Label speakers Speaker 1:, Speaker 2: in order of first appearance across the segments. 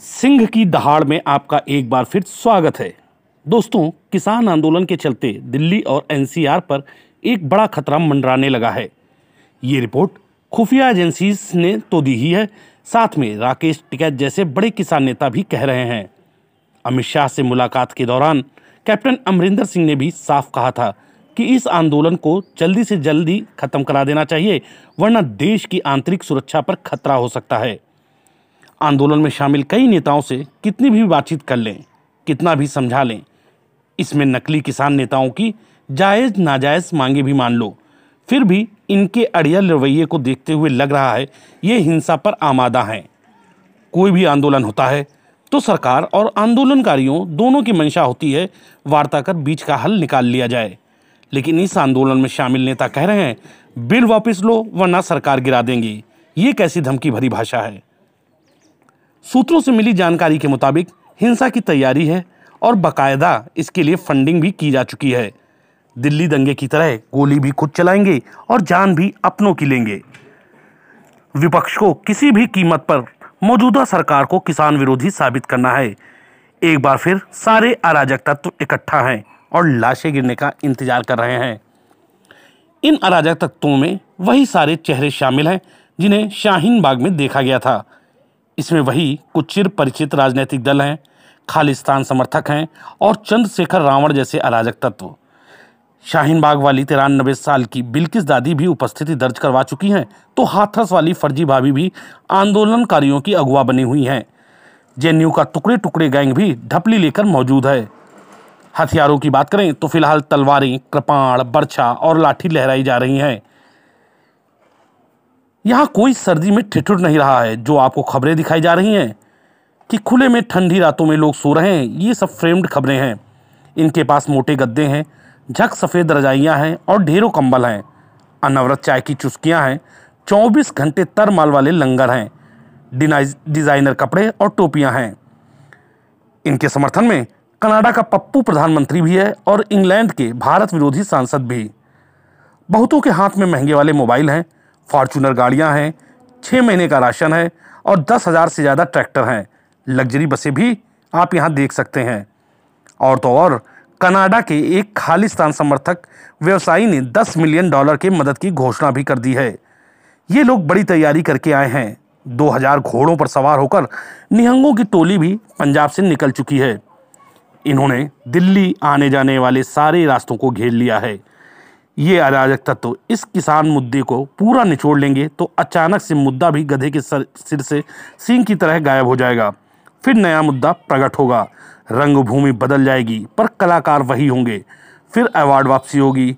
Speaker 1: सिंह की दहाड़ में आपका एक बार फिर स्वागत है। दोस्तों, किसान आंदोलन के चलते दिल्ली और एनसीआर पर एक बड़ा खतरा मंडराने लगा है। ये रिपोर्ट खुफिया एजेंसीज ने तो दी ही है। साथ में राकेश टिकैत जैसे बड़े किसान नेता भी कह रहे हैं। अमित शाह से मुलाकात के दौरान कैप्टन अमरिंदर सिंह ने भी साफ़ कहा था कि इस आंदोलन को जल्दी से जल्दी खत्म करा देना चाहिए, वरना देश की आंतरिक सुरक्षा पर खतरा हो सकता है। आंदोलन में शामिल कई नेताओं से कितनी भी बातचीत कर लें, कितना भी समझा लें, इसमें नकली किसान नेताओं की जायज़ नाजायज़ मांगे भी मान लो। फिर भी इनके अड़ियल रवैये को देखते हुए लग रहा है ये हिंसा पर आमादा हैं। कोई भी आंदोलन होता है तो सरकार और आंदोलनकारियों दोनों की मंशा होती है वार्ता कर बीच का हल निकाल लिया जाए। लेकिन इस आंदोलन में शामिल नेता कह रहे हैं, बिल वापस लो, वरना सरकार गिरा देंगी। ये कैसी धमकी भरी भाषा है? सूत्रों से मिली जानकारी के मुताबिक हिंसा की तैयारी है और बाकायदा इसके लिए फंडिंग भी की जा चुकी है। दिल्ली दंगे की तरह गोली भी खुद चलाएँगे और जान भी अपनों की लेंगे। विपक्ष को किसी भी कीमत पर मौजूदा सरकार को किसान विरोधी साबित करना है। एक बार फिर सारे अराजक तत्व इकट्ठा हैं और लाशें गिरने का इंतज़ार कर रहे हैं। इन अराजक तत्वों में वही सारे चेहरे शामिल हैं जिन्हें शाहीन बाग में देखा गया था। इसमें वही कुछ चिर परिचित राजनीतिक दल हैं, खालिस्तान समर्थक हैं और चंद्रशेखर रावण जैसे अराजक तत्व। शाहीन बाग वाली तिरानबे साल की बिल्किस दादी भी उपस्थिति दर्ज करवा चुकी हैं तो हाथरस वाली फर्जी भाभी भी आंदोलनकारियों की अगुवा बनी हुई हैं। जेएनयू का टुकड़े टुकड़े गैंग भी ढपली लेकर मौजूद है। हथियारों की बात करें तो फ़िलहाल तलवारें, कृपाण, बर्छा और लाठी लहराई जा रही हैं। यहाँ कोई सर्दी में ठिठुर नहीं रहा है, जो आपको खबरें दिखाई जा रही हैं कि खुले में ठंडी रातों में लोग सो रहे हैं, ये सब फ्रेम्ड खबरें हैं। इनके पास मोटे गद्दे हैं, झक सफ़ेद रजाइयाँ हैं और ढेरों कंबल हैं। अनवरत चाय की चुस्कियाँ हैं, चौबीस घंटे तर माल वाले लंगर हैं डिज़ाइनर कपड़े और टोपियाँ हैं। इनके समर्थन में कनाडा का पप्पू प्रधानमंत्री भी है और इंग्लैंड के भारत विरोधी सांसद भी। बहुतों के हाथ में महँगे वाले मोबाइल हैं फॉर्चूनर गाड़ियाँ हैं छः महीने का राशन है और दस हज़ार से ज़्यादा ट्रैक्टर हैं। लग्जरी बसें भी आप यहाँ देख सकते हैं। और तो और, कनाडा के एक खालिस्तान समर्थक व्यवसायी ने 10 मिलियन डॉलर के मदद की घोषणा भी कर दी है। ये लोग बड़ी तैयारी करके आए हैं। 2000 घोड़ों पर सवार होकर निहंगों की टोली भी पंजाब से निकल चुकी है। इन्होंने दिल्ली आने जाने वाले सारे रास्तों को घेर लिया है। ये अराजक तत्व इस किसान मुद्दे को पूरा निचोड़ लेंगे तो अचानक से मुद्दा भी गधे के सिर से सींग की तरह गायब हो जाएगा। फिर नया मुद्दा प्रकट होगा। रंगभूमि बदल जाएगी, पर कलाकार वही होंगे। फिर अवार्ड वापसी होगी।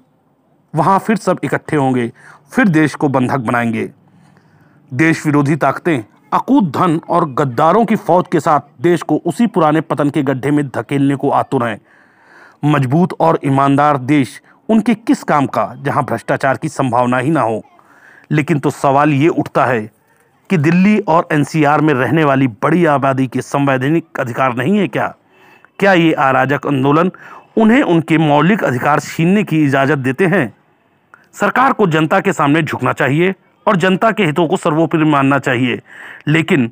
Speaker 1: वहाँ फिर सब इकट्ठे होंगे। फिर देश को बंधक बनाएँगे। देश विरोधी ताकतें, अकूत धन और गद्दारों की फौज के साथ देश को उसी पुराने पतन के गड्ढे में धकेलने को आतुर हैं। मज़बूत और ईमानदार देश उनके किस काम का जहाँ भ्रष्टाचार की संभावना ही ना हो? लेकिन तो सवाल ये उठता है कि दिल्ली और एनसीआर में रहने वाली बड़ी आबादी के संवैधानिक अधिकार नहीं है क्या? क्या ये अराजक आंदोलन उन्हें उनके मौलिक अधिकार छीनने की इजाज़त देते हैं? सरकार को जनता के सामने झुकना चाहिए और जनता के हितों को सर्वोपरि मानना चाहिए। लेकिन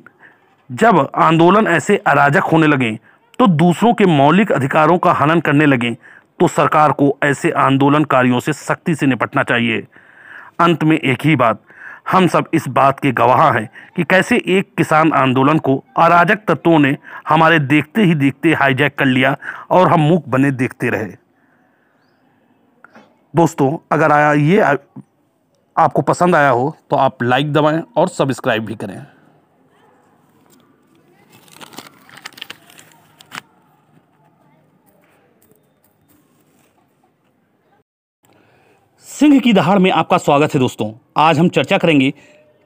Speaker 1: जब आंदोलन ऐसे अराजक होने लगें तो दूसरों के मौलिक अधिकारों का हनन करने लगे तो सरकार को ऐसे आंदोलनकारियों से सख्ती से निपटना चाहिए। अंत में एक ही बात, हम सब इस बात के गवाह हैं कि कैसे एक किसान आंदोलन को अराजक तत्वों ने हमारे देखते ही देखते हाईजैक कर लिया और हम मुख बने देखते रहे। दोस्तों, अगर आया, ये आपको पसंद आया हो तो आप लाइक दबाएँ और सब्सक्राइब भी करें। सिंह की दहाड़ में आपका स्वागत है दोस्तों। आज हम चर्चा करेंगे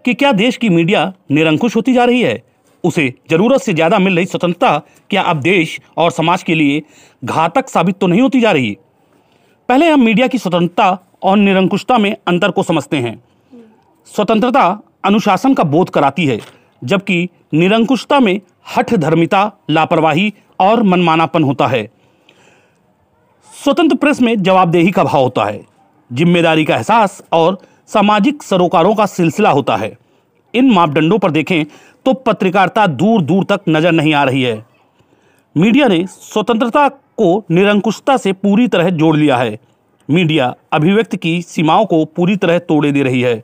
Speaker 1: कि क्या देश की मीडिया निरंकुश होती जा रही है? उसे ज़रूरत से ज़्यादा मिल रही स्वतंत्रता, क्या अब देश और समाज के लिए घातक साबित तो नहीं होती जा रही? पहले हम मीडिया की स्वतंत्रता और निरंकुशता में अंतर को समझते हैं। स्वतंत्रता अनुशासन का बोध कराती है, जबकि निरंकुशता में हठ धर्मिता लापरवाही और मनमानापन होता है। स्वतंत्र प्रेस में जवाबदेही का भाव होता है। ज़िम्मेदारी का एहसास और सामाजिक सरोकारों का सिलसिला होता है। इन मापदंडों पर देखें तो पत्रकारिता दूर दूर तक नज़र नहीं आ रही है। मीडिया ने स्वतंत्रता को निरंकुशता से पूरी तरह जोड़ लिया है। मीडिया अभिव्यक्ति की सीमाओं को पूरी तरह तोड़े दे रही है।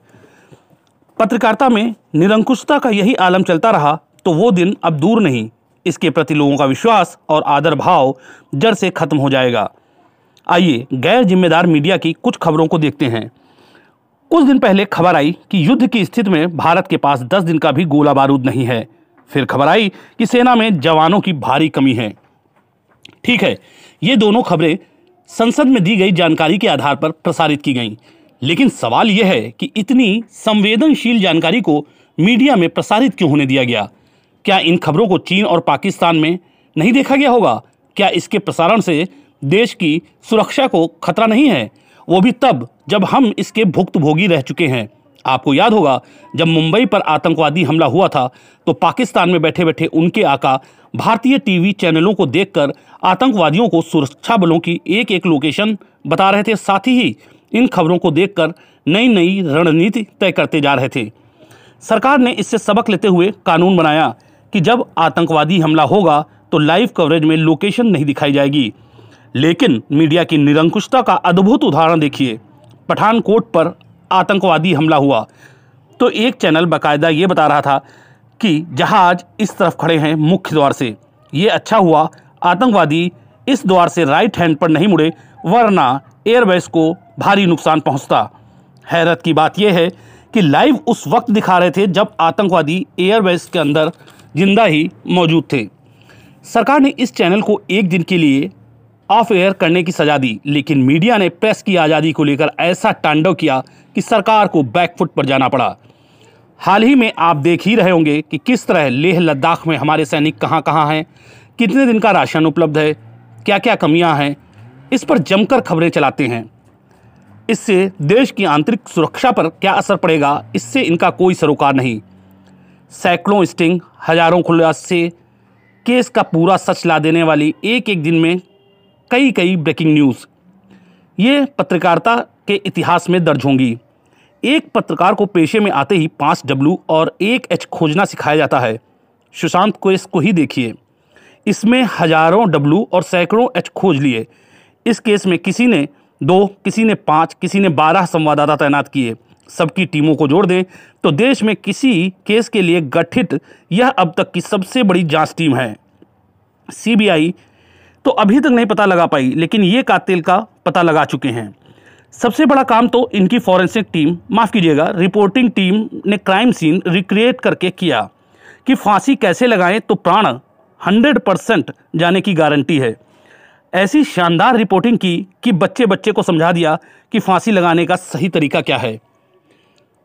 Speaker 1: पत्रकारिता में निरंकुशता का यही आलम चलता रहा तो वो दिन अब दूर नहीं। इसके प्रति लोगों का विश्वास और आदर भाव जड़ से खत्म हो जाएगा। आइए गैर जिम्मेदार मीडिया की कुछ खबरों को देखते हैं। कुछ दिन पहले खबर आई कि युद्ध की स्थिति में भारत के पास 10 दिन का भी गोला बारूद नहीं है। फिर खबर आई कि सेना में जवानों की भारी कमी है। ठीक है, ये दोनों खबरें संसद में दी गई जानकारी के आधार पर प्रसारित की गईं। लेकिन सवाल यह है कि इतनी संवेदनशील जानकारी को मीडिया में प्रसारित क्यों होने दिया गया? क्या इन खबरों को चीन और पाकिस्तान में नहीं देखा गया होगा? क्या इसके प्रसारण से देश की सुरक्षा को खतरा नहीं है। वो भी तब जब हम इसके भुक्तभोगी रह चुके हैं। आपको याद होगा, जब मुंबई पर आतंकवादी हमला हुआ था तो पाकिस्तान में बैठे बैठे उनके आका भारतीय टीवी चैनलों को देखकर आतंकवादियों को सुरक्षा बलों की एक एक लोकेशन बता रहे थे। साथ ही इन खबरों को देखकर नई नई रणनीति तय करते जा रहे थे। सरकार ने इससे सबक लेते हुए कानून बनाया कि जब आतंकवादी हमला होगा तो लाइव कवरेज में लोकेशन नहीं दिखाई जाएगी। लेकिन मीडिया की निरंकुशता का अद्भुत उदाहरण देखिए। पठानकोट पर आतंकवादी हमला हुआ। तो एक चैनल बाकायदा ये बता रहा था कि जहाज़ इस तरफ़ खड़े हैं मुख्य द्वार से। ये अच्छा हुआ, आतंकवादी इस द्वार से राइट हैंड पर नहीं मुड़े, वरना एयरबेस को भारी नुकसान पहुँचता। हैरत की बात यह है कि लाइव उस वक्त दिखा रहे थे जब आतंकवादी एयरबेस के अंदर ज़िंदा ही मौजूद थे। सरकार ने इस चैनल को एक दिन के लिए ऑफ़ एयर करने की सजा दी, लेकिन मीडिया ने प्रेस की आज़ादी को लेकर ऐसा तांडव किया कि सरकार को बैकफुट पर जाना पड़ा। हाल ही में आप देख ही रहे होंगे कि किस तरह लेह लद्दाख में हमारे सैनिक कहाँ कहाँ हैं, कितने दिन का राशन उपलब्ध है क्या क्या कमियाँ हैं, इस पर जमकर खबरें चलाते हैं। इससे देश की आंतरिक सुरक्षा पर क्या असर पड़ेगा, इससे इनका कोई सरोकार नहीं। सैकड़ों स्टिंग, हज़ारों खुलासे, केस का पूरा सच ला देने वाली एक एक दिन में कई कई ब्रेकिंग न्यूज़ ये पत्रकारिता के इतिहास में दर्ज होंगी। एक पत्रकार को पेशे में आते ही पाँच डब्लू और एक एच खोजना सिखाया जाता है। सुशांत को इसको ही देखिए। इसमें हज़ारों डब्लू और सैकड़ों एच खोज लिए। इस केस में किसी ने दो, किसी ने पाँच, किसी ने बारह संवाददाता तैनात किए। सबकी टीमों को जोड़ दें तो देश में किसी केस के लिए गठित यह अब तक की सबसे बड़ी जाँच टीम है। सीबीआई तो अभी तक नहीं पता लगा पाई, लेकिन ये कातिल का पता लगा चुके हैं। सबसे बड़ा काम तो इनकी फॉरेंसिक टीम माफ़ कीजिएगा रिपोर्टिंग टीम ने क्राइम सीन रिक्रिएट करके किया। कि फांसी कैसे लगाएँ तो प्राण 100 परसेंट जाने की गारंटी है। ऐसी शानदार रिपोर्टिंग की कि बच्चे बच्चे को समझा दिया कि फांसी लगाने का सही तरीका क्या है।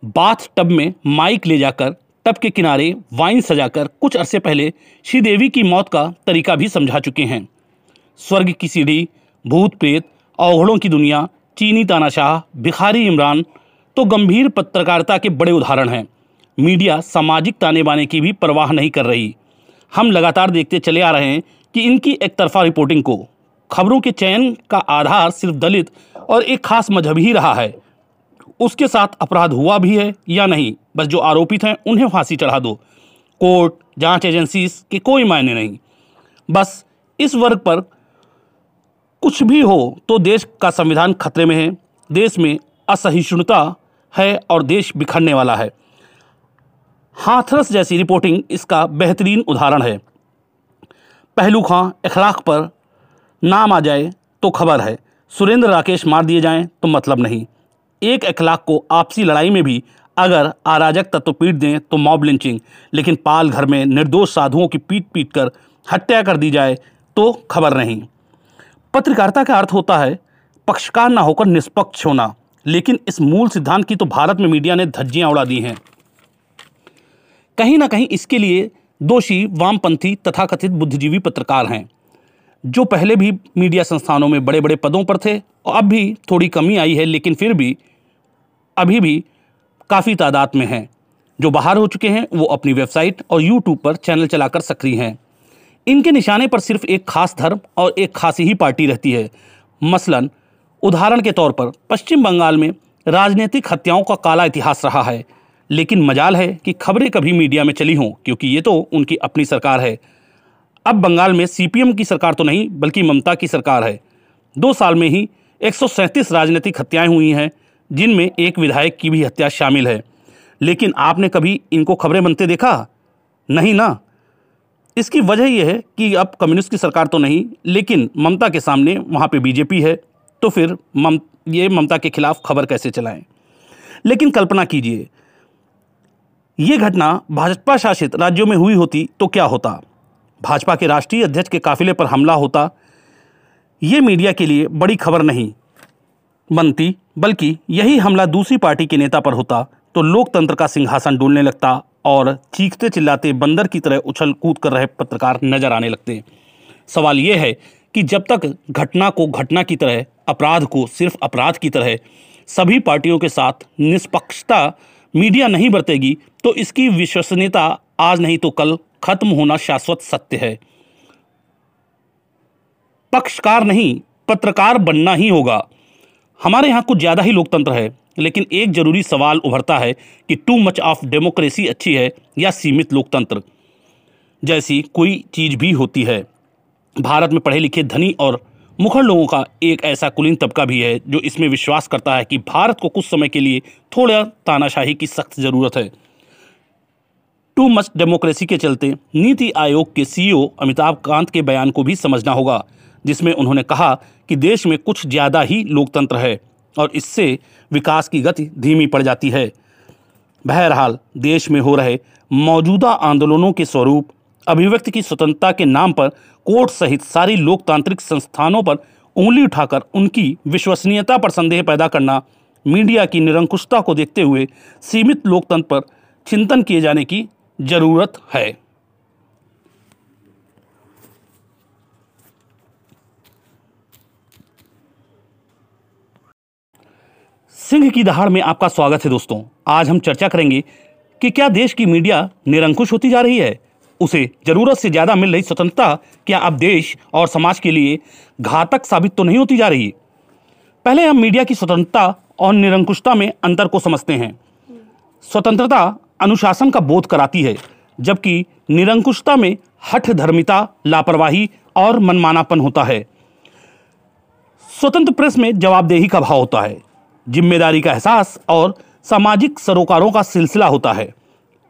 Speaker 1: बाथ टब में माइक ले जाकर, टब के किनारे वाइन सजाकर कुछ अरसे पहले श्रीदेवी की मौत का तरीका भी समझा चुके हैं। स्वर्ग की सीढ़ी, भूत प्रेत, अवघड़ों की दुनिया, चीनी तानाशाह, भिखारी इमरान तो गंभीर पत्रकारिता के बड़े उदाहरण हैं। मीडिया सामाजिक ताने बाने की भी परवाह नहीं कर रही। हम लगातार देखते चले आ रहे हैं कि इनकी एक तरफा रिपोर्टिंग को। खबरों के चयन का आधार सिर्फ़ दलित और एक खास मज़हब ही रहा है। उसके साथ अपराध हुआ भी है या नहीं? बस जो आरोपित हैं, उन्हें फांसी चढ़ा दो। कोर्ट, जाँच एजेंसी के कोई मायने नहीं। बस इस वर्ग पर कुछ भी हो तो देश का संविधान खतरे में है। देश में असहिष्णुता है और देश बिखरने वाला है। हाथरस जैसी रिपोर्टिंग इसका बेहतरीन उदाहरण है। पहलू खां इखलाक पर नाम आ जाए तो खबर है, सुरेंद्र राकेश मार दिए जाएँ तो मतलब नहीं। एक अखलाक को आपसी लड़ाई में भी अगर अराजक तत्व पीट दें तो मॉब लिंचिंग, लेकिन पाल घर में निर्दोष साधुओं की पीट पीट कर हत्या कर दी जाए तो खबर नहीं। पत्रकारिता का अर्थ होता है, पक्षकार ना होकर निष्पक्ष होना। लेकिन इस मूल सिद्धांत की तो भारत में मीडिया ने धज्जियाँ उड़ा दी हैं। कहीं ना कहीं इसके लिए दोषी, वामपंथी, तथाकथित बुद्धिजीवी पत्रकार हैं, जो पहले भी मीडिया संस्थानों में बड़े बड़े पदों पर थे, और अब भी थोड़ी कमी आई है, लेकिन फिर भी, अभी भी काफ़ी तादाद में हैं। जो बाहर हो चुके हैं, वो अपनी वेबसाइट और यूट्यूब पर चैनल चलाकर सक्रिय हैं। इनके निशाने पर सिर्फ़ एक खास धर्म और एक खासी ही पार्टी रहती है। मसलन, उदाहरण के तौर पर, पश्चिम बंगाल में राजनीतिक हत्याओं का काला इतिहास रहा है। लेकिन मजाल है कि खबरें कभी मीडिया में चली हों, क्योंकि ये तो उनकी अपनी सरकार है। अब बंगाल में सीपीएम की सरकार तो नहीं, बल्कि ममता की सरकार है। दो साल में ही एक सौ सैंतीस राजनीतिक हत्याएँ हुई हैं, जिनमें एक विधायक की भी हत्या शामिल है। लेकिन आपने कभी इनको खबरें बनते देखा? नहीं ना? इसकी वजह यह है कि अब कम्युनिस्ट की सरकार तो नहीं, लेकिन ममता के सामने वहाँ पे बीजेपी है तो फिर मम, ये ममता के खिलाफ खबर कैसे चलाएँ? लेकिन कल्पना कीजिए, ये घटना भाजपा शासित राज्यों में हुई होती तो क्या होता? भाजपा के राष्ट्रीय अध्यक्ष के काफिले पर हमला होता? ये मीडिया के लिए बड़ी खबर नहीं। बनती बल्कि यही हमला दूसरी पार्टी के नेता पर होता तो लोकतंत्र का सिंहासन डोलने लगता और चीखते चिल्लाते बंदर की तरह उछल कूद कर रहे पत्रकार नज़र आने लगते हैं। सवाल यह है कि जब तक घटना को घटना की तरह, अपराध को सिर्फ़ अपराध की तरह, सभी पार्टियों के साथ निष्पक्षता मीडिया नहीं बरतेगी तो इसकी विश्वसनीयता आज नहीं तो कल खत्म होना शाश्वत सत्य है। पक्षकार नहीं, पत्रकार बनना ही होगा। हमारे यहाँ कुछ ज़्यादा ही लोकतंत्र है। लेकिन एक ज़रूरी सवाल उभरता है कि टू मच ऑफ़ डेमोक्रेसी अच्छी है या सीमित लोकतंत्र? जैसी कोई चीज़ भी होती है। भारत में पढ़े लिखे धनी और मुखर लोगों का एक ऐसा कुलीन तबका भी है, जो इसमें विश्वास करता है कि भारत को कुछ समय के लिए थोड़ा तानाशाही की सख्त ज़रूरत है। टू मच डेमोक्रेसी के चलते नीति आयोग के सीईओ अमिताभ कांत के बयान को भी समझना होगा, जिसमें उन्होंने कहा कि देश में कुछ ज़्यादा ही लोकतंत्र है। और इससे विकास की गति धीमी पड़ जाती है। बहरहाल, देश में हो रहे मौजूदा आंदोलनों के स्वरूप, अभिव्यक्ति की स्वतंत्रता के नाम पर कोर्ट सहित सारी लोकतांत्रिक संस्थानों पर उंगली उठाकर उनकी विश्वसनीयता पर संदेह पैदा करना, मीडिया की निरंकुशता को देखते हुए सीमित लोकतंत्र पर चिंतन किए जाने की ज़रूरत है। सिंह की दहाड़ में आपका स्वागत है दोस्तों। आज हम चर्चा करेंगे कि क्या देश की मीडिया निरंकुश होती जा रही है? उसे ज़रूरत से ज़्यादा मिल रही स्वतंत्रता, क्या अब देश और समाज के लिए घातक साबित तो नहीं होती जा रही? पहले हम मीडिया की स्वतंत्रता और निरंकुशता में अंतर को समझते हैं। स्वतंत्रता अनुशासन का बोध कराती है, जबकि निरंकुशता में हठ धर्मिता, लापरवाही और मनमानापन होता है। स्वतंत्र प्रेस में जवाबदेही का भाव होता है। ज़िम्मेदारी का एहसास और सामाजिक सरोकारों का सिलसिला होता है।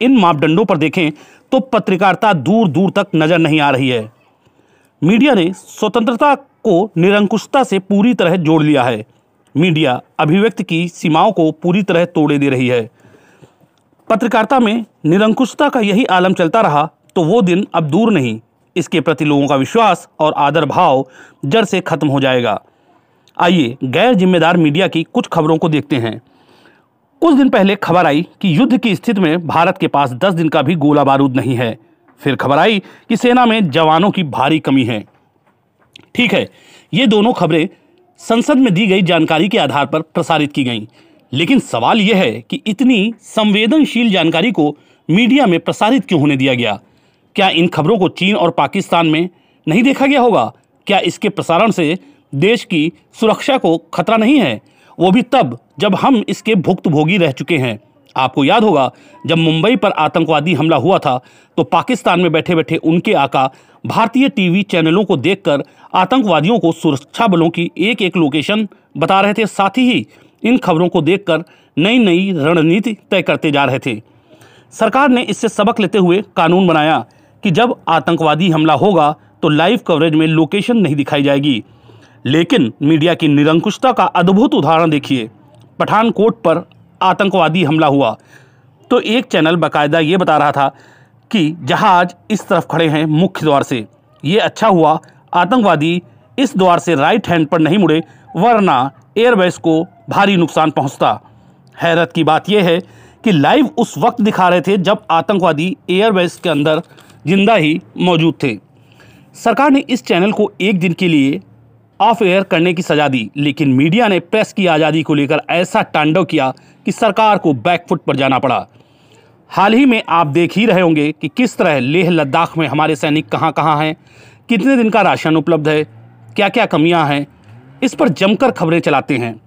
Speaker 1: इन मापदंडों पर देखें तो पत्रकारिता दूर दूर तक नज़र नहीं आ रही है। मीडिया ने स्वतंत्रता को निरंकुशता से पूरी तरह जोड़ लिया है। मीडिया अभिव्यक्ति की सीमाओं को पूरी तरह तोड़े दे रही है। पत्रकारिता में निरंकुशता का यही आलम चलता रहा तो वो दिन अब दूर नहीं। इसके प्रति लोगों का विश्वास और आदर भाव जड़ से खत्म हो जाएगा। आइए गैर जिम्मेदार मीडिया की कुछ खबरों को देखते हैं। कुछ दिन पहले खबर आई कि युद्ध की स्थिति में भारत के पास 10 दिन का भी गोला बारूद नहीं है। फिर खबर आई कि सेना में जवानों की भारी कमी है। ठीक है, ये दोनों खबरें संसद में दी गई जानकारी के आधार पर प्रसारित की गईं। लेकिन सवाल यह है कि इतनी संवेदनशील जानकारी को मीडिया में प्रसारित क्यों होने दिया गया? क्या इन खबरों को चीन और पाकिस्तान में नहीं देखा गया होगा? क्या इसके प्रसारण से देश की सुरक्षा को खतरा नहीं है। वो भी तब, जब हम इसके भुक्तभोगी रह चुके हैं। आपको याद होगा, जब मुंबई पर आतंकवादी हमला हुआ था तो पाकिस्तान में बैठे बैठे उनके आका भारतीय टीवी चैनलों को देखकर आतंकवादियों को सुरक्षा बलों की एक एक लोकेशन बता रहे थे। साथ ही इन खबरों को देखकर नई नई रणनीति तय करते जा रहे थे। सरकार ने इससे सबक लेते हुए कानून बनाया कि जब आतंकवादी हमला होगा तो लाइव कवरेज में लोकेशन नहीं दिखाई जाएगी। लेकिन मीडिया की निरंकुशता का अद्भुत उदाहरण देखिए। पठानकोट पर आतंकवादी हमला हुआ। तो एक चैनल बाकायदा ये बता रहा था कि जहाज़ इस तरफ़ खड़े हैं मुख्य द्वार से। ये अच्छा हुआ, आतंकवादी इस द्वार से राइट हैंड पर नहीं मुड़े, वरना एयरबेस को भारी नुकसान पहुँचता। हैरत की बात यह है कि लाइव उस वक्त दिखा रहे थे जब आतंकवादी एयरबेस के अंदर ज़िंदा ही मौजूद थे। सरकार ने इस चैनल को एक दिन के लिए ऑफ़ एयर करने की सजा दी। लेकिन मीडिया ने प्रेस की आज़ादी को लेकर ऐसा तांडव किया कि सरकार को बैकफुट पर जाना पड़ा। हाल ही में आप देख ही रहे होंगे कि किस तरह लेह लद्दाख में हमारे सैनिक कहाँ कहाँ हैं, कितने दिन का राशन उपलब्ध है क्या क्या कमियाँ हैं, इस पर जमकर खबरें चलाते हैं।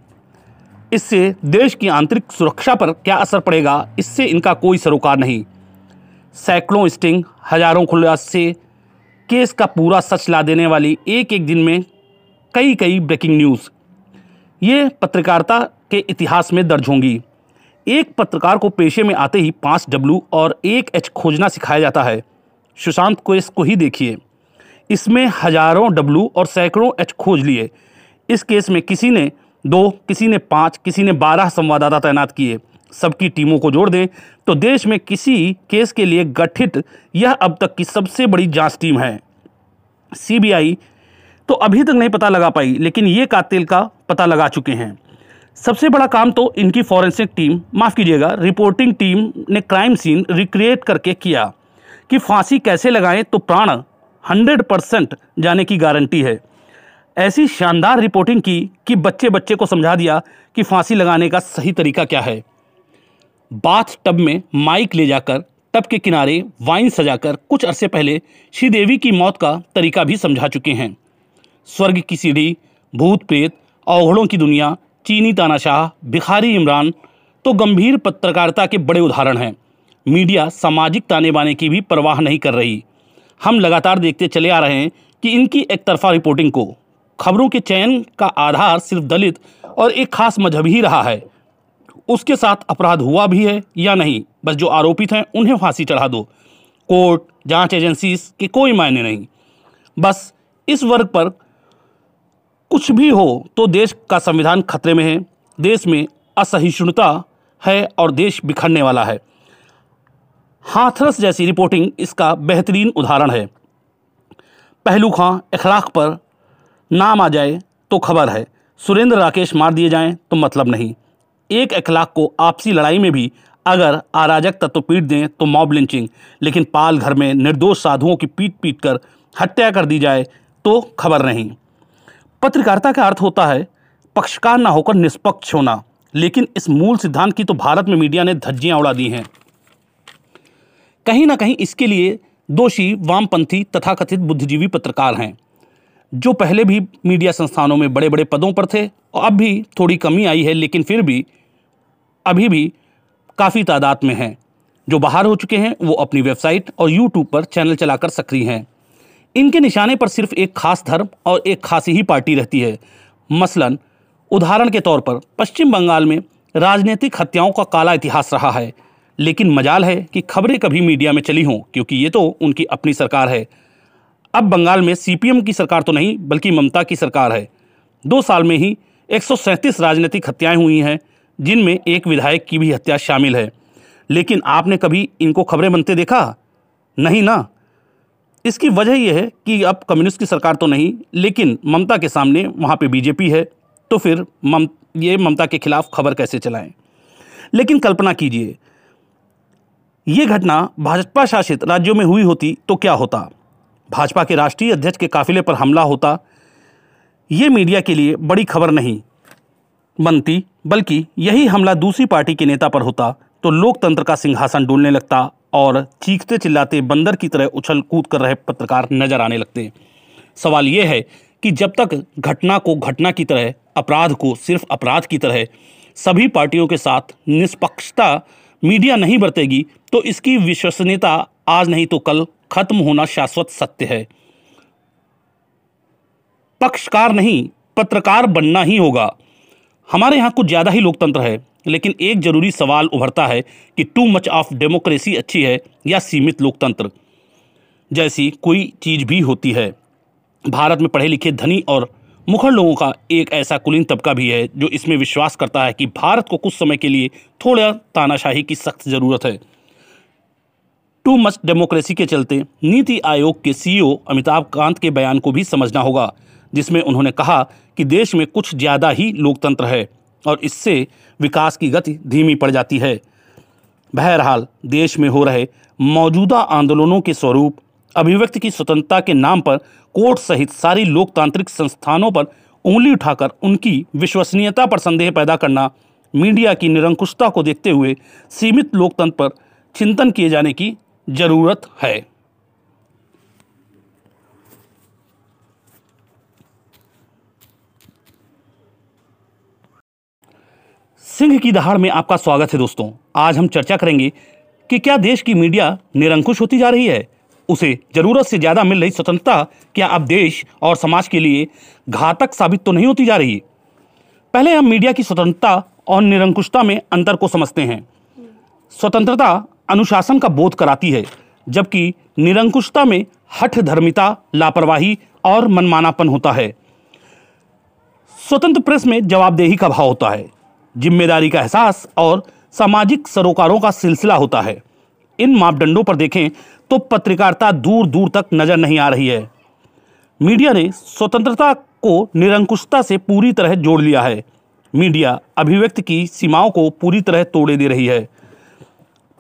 Speaker 1: इससे देश की आंतरिक सुरक्षा पर क्या असर पड़ेगा, इससे इनका कोई सरोकार नहीं। सैकड़ों स्टिंग, हज़ारों खुलासे, केस का पूरा सच ला देने वाली एक एक दिन में कई कई ब्रेकिंग न्यूज़। ये पत्रकारिता के इतिहास में दर्ज होंगी। एक पत्रकार को पेशे में आते ही पाँच डब्लू और एक एच खोजना सिखाया जाता है। सुशांत को इसको ही देखिए। इसमें हज़ारों डब्लू और सैकड़ों एच खोज लिए। इस केस में किसी ने दो, किसी ने पाँच, किसी ने बारह संवाददाता तैनात किए। सबकी टीमों को जोड़ दें तो देश में किसी केस के लिए गठित यह अब तक की सबसे बड़ी जाँच टीम है। सीबीआई तो अभी तक नहीं पता लगा पाई, लेकिन ये कातिल का पता लगा चुके हैं। सबसे बड़ा काम तो इनकी फॉरेंसिक टीम माफ़ कीजिएगा रिपोर्टिंग टीम ने क्राइम सीन रिक्रिएट करके किया। कि फांसी कैसे लगाएँ तो प्राण 100 परसेंट जाने की गारंटी है। ऐसी शानदार रिपोर्टिंग की कि बच्चे बच्चे को समझा दिया कि फांसी लगाने का सही तरीका क्या है। बाथ टब में माइक ले जाकर, टब के किनारे वाइन सजाकर कुछ अरसे पहले श्रीदेवी की मौत का तरीका भी समझा चुके हैं। स्वर्ग की सीढ़ी, भूत प्रेत, अवघड़ों की दुनिया, चीनी तानाशाह, भिखारी इमरान तो गंभीर पत्रकारिता के बड़े उदाहरण हैं। मीडिया सामाजिक ताने बाने की भी परवाह नहीं कर रही। हम लगातार देखते चले आ रहे हैं कि इनकी एक तरफा रिपोर्टिंग को। खबरों के चयन का आधार सिर्फ़ दलित और एक खास मज़हब ही रहा है। उसके साथ अपराध हुआ भी है या नहीं? बस जो आरोपित हैं, उन्हें फांसी चढ़ा दो। कोर्ट, जाँच एजेंसीज के कोई मायने नहीं। बस इस वर्ग पर कुछ भी हो तो देश का संविधान खतरे में है। देश में असहिष्णुता है और देश बिखरने वाला है। हाथरस जैसी रिपोर्टिंग इसका बेहतरीन उदाहरण है। पहलू खां अखलाक पर नाम आ जाए तो खबर है। सुरेंद्र राकेश मार दिए जाएँ तो मतलब नहीं। एक अखलाक को आपसी लड़ाई में भी अगर अराजक तत्व पीट दें तो मॉब लिंचिंग, लेकिन पाल घर में निर्दोष साधुओं की पीट पीट कर हत्या कर दी जाए तो खबर नहीं। पत्रकारिता का अर्थ होता है, पक्षकार ना होकर निष्पक्ष होना। लेकिन इस मूल सिद्धांत की तो भारत में मीडिया ने धज्जियाँ उड़ा दी हैं। कहीं ना कहीं इसके लिए दोषी, वामपंथी, तथाकथित बुद्धिजीवी पत्रकार हैं, जो पहले भी मीडिया संस्थानों में बड़े बड़े पदों पर थे, और अब भी थोड़ी कमी आई है, लेकिन फिर भी, अभी भी काफ़ी तादाद में हैं। जो बाहर हो चुके हैं, वो अपनी वेबसाइट और यूट्यूब पर चैनल चलाकर सक्रिय हैं। इनके निशाने पर सिर्फ़ एक खास धर्म और एक खासी ही पार्टी रहती है। मसलन, उदाहरण के तौर पर, पश्चिम बंगाल में राजनीतिक हत्याओं का काला इतिहास रहा है, लेकिन मजाल है कि खबरें कभी मीडिया में चली हों, क्योंकि ये तो उनकी अपनी सरकार है। अब बंगाल में सीपीएम की सरकार तो नहीं, बल्कि ममता की सरकार है। दो साल में ही एक सौ सैंतीस राजनीतिक हत्याएँ हुई हैं, जिनमें एक विधायक की भी हत्या शामिल है। लेकिन आपने कभी इनको खबरें बनते देखा? नहीं ना? इसकी वजह यह है कि अब कम्युनिस्ट की सरकार तो नहीं, लेकिन ममता के सामने वहाँ पे बीजेपी है तो फिर मम, ये ममता के खिलाफ खबर कैसे चलाएँ? लेकिन कल्पना कीजिए, ये घटना भाजपा शासित राज्यों में हुई होती तो क्या होता? भाजपा के राष्ट्रीय अध्यक्ष के काफिले पर हमला होता? ये मीडिया के लिए बड़ी खबर नहीं। बनती बल्कि यही हमला दूसरी पार्टी के नेता पर होता तो लोकतंत्र का सिंहासन डोलने लगता और चीखते चिल्लाते बंदर की तरह उछल कूद कर रहे पत्रकार नज़र आने लगते हैं। सवाल यह है कि जब तक घटना को घटना की तरह, अपराध को सिर्फ़ अपराध की तरह सभी पार्टियों के साथ निष्पक्षता मीडिया नहीं बरतेगी तो इसकी विश्वसनीयता आज नहीं तो कल खत्म होना शाश्वत सत्य है। पक्षकार नहीं, पत्रकार बनना ही होगा। हमारे यहाँ कुछ ज़्यादा ही लोकतंत्र है। लेकिन एक ज़रूरी सवाल उभरता है कि टू मच ऑफ़ डेमोक्रेसी अच्छी है या सीमित लोकतंत्र? जैसी कोई चीज़ भी होती है। भारत में पढ़े लिखे धनी और मुखर लोगों का एक ऐसा कुलीन तबका भी है, जो इसमें विश्वास करता है कि भारत को कुछ समय के लिए थोड़ा तानाशाही की सख्त ज़रूरत है। टू मच डेमोक्रेसी के चलते नीति आयोग के सीईओ अमिताभ कांत के बयान को भी समझना होगा, जिसमें उन्होंने कहा कि देश में कुछ ज़्यादा ही लोकतंत्र है। और इससे विकास की गति धीमी पड़ जाती है। बहरहाल, देश में हो रहे मौजूदा आंदोलनों के स्वरूप, अभिव्यक्ति की स्वतंत्रता के नाम पर कोर्ट सहित सारी लोकतांत्रिक संस्थानों पर उंगली उठाकर उनकी विश्वसनीयता पर संदेह पैदा करना, मीडिया की निरंकुशता को देखते हुए सीमित लोकतंत्र पर चिंतन किए जाने की ज़रूरत है। सिंह की दहाड़ में आपका स्वागत है दोस्तों। आज हम चर्चा करेंगे कि क्या देश की मीडिया निरंकुश होती जा रही है? उसे ज़रूरत से ज़्यादा मिल रही स्वतंत्रता, क्या अब देश और समाज के लिए घातक साबित तो नहीं होती जा रही? पहले हम मीडिया की स्वतंत्रता और निरंकुशता में अंतर को समझते हैं। स्वतंत्रता अनुशासन का बोध कराती है, जबकि निरंकुशता में हठ धर्मिता लापरवाही और मनमानापन होता है। स्वतंत्र प्रेस में जवाबदेही का भाव होता है। ज़िम्मेदारी का एहसास और सामाजिक सरोकारों का सिलसिला होता है। इन मापदंडों पर देखें तो पत्रकारिता दूर दूर तक नज़र नहीं आ रही है। मीडिया ने स्वतंत्रता को निरंकुशता से पूरी तरह जोड़ लिया है। मीडिया अभिव्यक्ति की सीमाओं को पूरी तरह तोड़े दे रही है।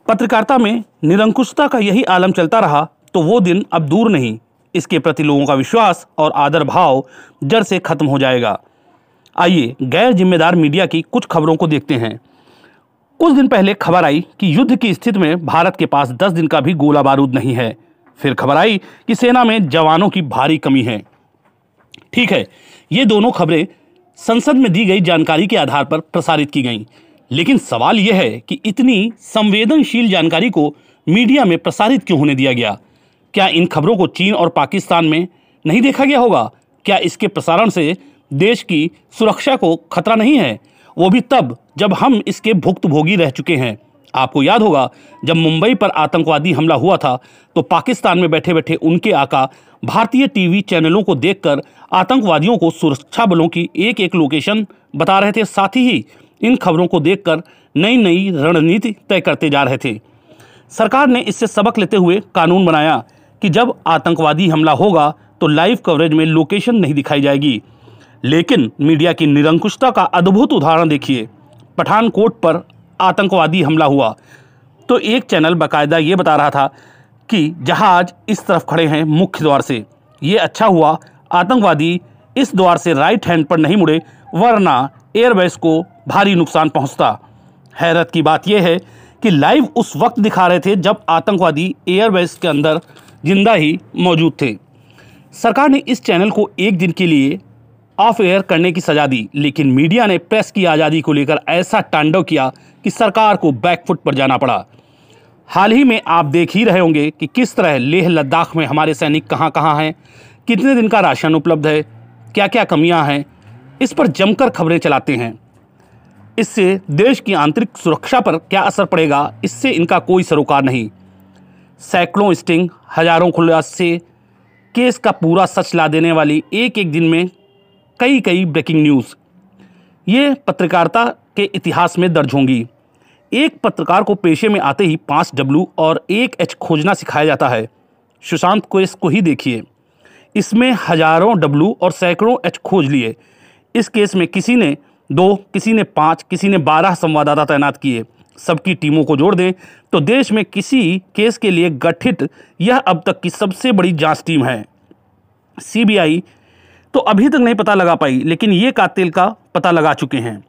Speaker 1: पत्रकारिता में निरंकुशता का यही आलम चलता रहा तो वो दिन अब दूर नहीं। इसके प्रति लोगों का विश्वास और आदर भाव जड़ से खत्म हो जाएगा। आइए गैर जिम्मेदार मीडिया की कुछ खबरों को देखते हैं। कुछ दिन पहले खबर आई कि युद्ध की स्थिति में भारत के पास 10 दिन का भी गोला बारूद नहीं है। फिर खबर आई कि सेना में जवानों की भारी कमी है। ठीक है, ये दोनों खबरें संसद में दी गई जानकारी के आधार पर प्रसारित की गईं। लेकिन सवाल यह है कि इतनी संवेदनशील जानकारी को मीडिया में प्रसारित क्यों होने दिया गया? क्या इन खबरों को चीन और पाकिस्तान में नहीं देखा गया होगा? क्या इसके प्रसारण से देश की सुरक्षा को खतरा नहीं है। वो भी तब जब हम इसके भुक्तभोगी रह चुके हैं। आपको याद होगा, जब मुंबई पर आतंकवादी हमला हुआ था तो पाकिस्तान में बैठे बैठे उनके आका भारतीय टीवी चैनलों को देखकर आतंकवादियों को सुरक्षा बलों की एक एक लोकेशन बता रहे थे। साथ ही इन खबरों को देखकर नई नई रणनीति तय करते जा रहे थे। सरकार ने इससे सबक लेते हुए कानून बनाया कि जब आतंकवादी हमला होगा तो लाइव कवरेज में लोकेशन नहीं दिखाई जाएगी। लेकिन मीडिया की निरंकुशता का अद्भुत उदाहरण देखिए। पठानकोट पर आतंकवादी हमला हुआ। तो एक चैनल बाकायदा ये बता रहा था कि जहाज़ इस तरफ़ खड़े हैं मुख्य द्वार से। ये अच्छा हुआ, आतंकवादी इस द्वार से राइट हैंड पर नहीं मुड़े, वरना एयरबेस को भारी नुकसान पहुँचता। हैरत की बात यह है कि लाइव उस वक्त दिखा रहे थे जब आतंकवादी एयरबेस के अंदर ज़िंदा ही मौजूद थे। सरकार ने इस चैनल को एक दिन के लिए ऑफ़ एयर करने की सजा दी, लेकिन मीडिया ने प्रेस की आज़ादी को लेकर ऐसा तांडव किया कि सरकार को बैकफुट पर जाना पड़ा। हाल ही में आप देख ही रहे होंगे कि किस तरह लेह लद्दाख में हमारे सैनिक कहाँ कहाँ हैं, कितने दिन का राशन उपलब्ध है क्या क्या कमियाँ हैं, इस पर जमकर खबरें चलाते हैं। इससे देश की आंतरिक सुरक्षा पर क्या असर पड़ेगा, इससे इनका कोई सरोकार नहीं। सैकड़ों स्टिंग, हज़ारों खुलास, केस का पूरा सच ला देने वाली एक एक दिन में कई कई ब्रेकिंग न्यूज़। ये पत्रकारिता के इतिहास में दर्ज होंगी। एक पत्रकार को पेशे में आते ही पाँच डब्लू और एक एच खोजना सिखाया जाता है। सुशांत को इसको ही देखिए। इसमें हज़ारों डब्लू और सैकड़ों एच खोज लिए। इस केस में किसी ने दो, किसी ने पाँच, किसी ने बारह संवाददाता तैनात किए। सबकी टीमों को जोड़ दें तो देश में किसी केस के लिए गठित यह अब तक की सबसे बड़ी जाँच टीम है। सीबीआई तो अभी तक नहीं पता लगा पाई, लेकिन ये कातिल का पता लगा चुके हैं।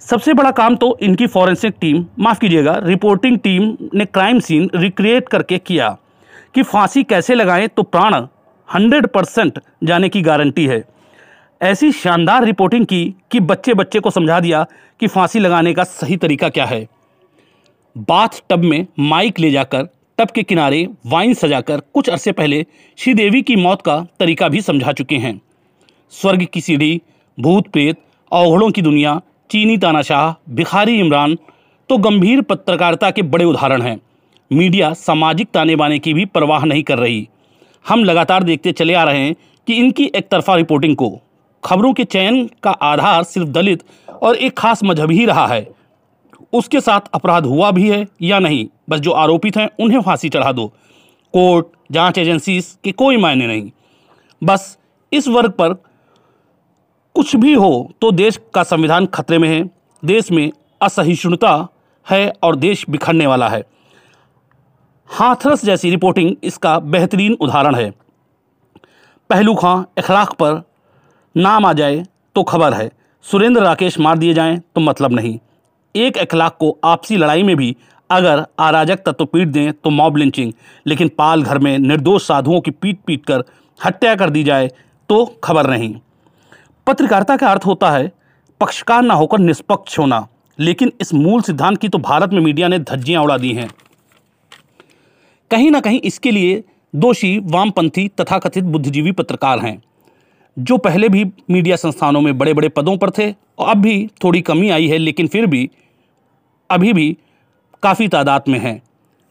Speaker 1: सबसे बड़ा काम तो इनकी फॉरेंसिक टीम माफ़ कीजिएगा रिपोर्टिंग टीम ने क्राइम सीन रिक्रिएट करके किया। कि फांसी कैसे लगाएँ तो प्राण 100 परसेंट जाने की गारंटी है। ऐसी शानदार रिपोर्टिंग की कि बच्चे बच्चे को समझा दिया कि फांसी लगाने का सही तरीका क्या है। बाथ टब में माइक ले जाकर, टब के किनारे वाइन सजाकर कुछ अरसे पहले श्रीदेवी की मौत का तरीका भी समझा चुके हैं। स्वर्ग की सीढ़ी, भूत प्रेत, अवघड़ों की दुनिया, चीनी तानाशाह, भिखारी इमरान तो गंभीर पत्रकारिता के बड़े उदाहरण हैं। मीडिया सामाजिक ताने बाने की भी परवाह नहीं कर रही। हम लगातार देखते चले आ रहे हैं कि इनकी एक तरफा रिपोर्टिंग को। खबरों के चयन का आधार सिर्फ़ दलित और एक खास मज़हब ही रहा है। उसके साथ अपराध हुआ भी है या नहीं? बस जो आरोपित हैं, उन्हें फांसी चढ़ा दो। कोर्ट, जाँच एजेंसी के कोई मायने नहीं। बस इस वर्ग पर कुछ भी हो तो देश का संविधान खतरे में है। देश में असहिष्णुता है और देश बिखरने वाला है। हाथरस जैसी रिपोर्टिंग इसका बेहतरीन उदाहरण है। पहलू खां अखलाक पर नाम आ जाए तो खबर है, सुरेंद्र राकेश मार दिए जाएँ तो मतलब नहीं। एक अखलाक को आपसी लड़ाई में भी अगर अराजक तत्व पीट दें तो मॉब लिंचिंग, लेकिन पाल घर में निर्दोष साधुओं की पीट पीट कर हत्या कर दी जाए तो खबर नहीं। पत्रकारिता का अर्थ होता है, पक्षकार ना होकर निष्पक्ष होना। लेकिन इस मूल सिद्धांत की तो भारत में मीडिया ने धज्जियाँ उड़ा दी हैं। कहीं ना कहीं इसके लिए दोषी, वामपंथी, तथाकथित बुद्धिजीवी पत्रकार हैं, जो पहले भी मीडिया संस्थानों में बड़े बड़े पदों पर थे, और अब भी थोड़ी कमी आई है, लेकिन फिर भी, अभी भी काफ़ी तादाद में हैं।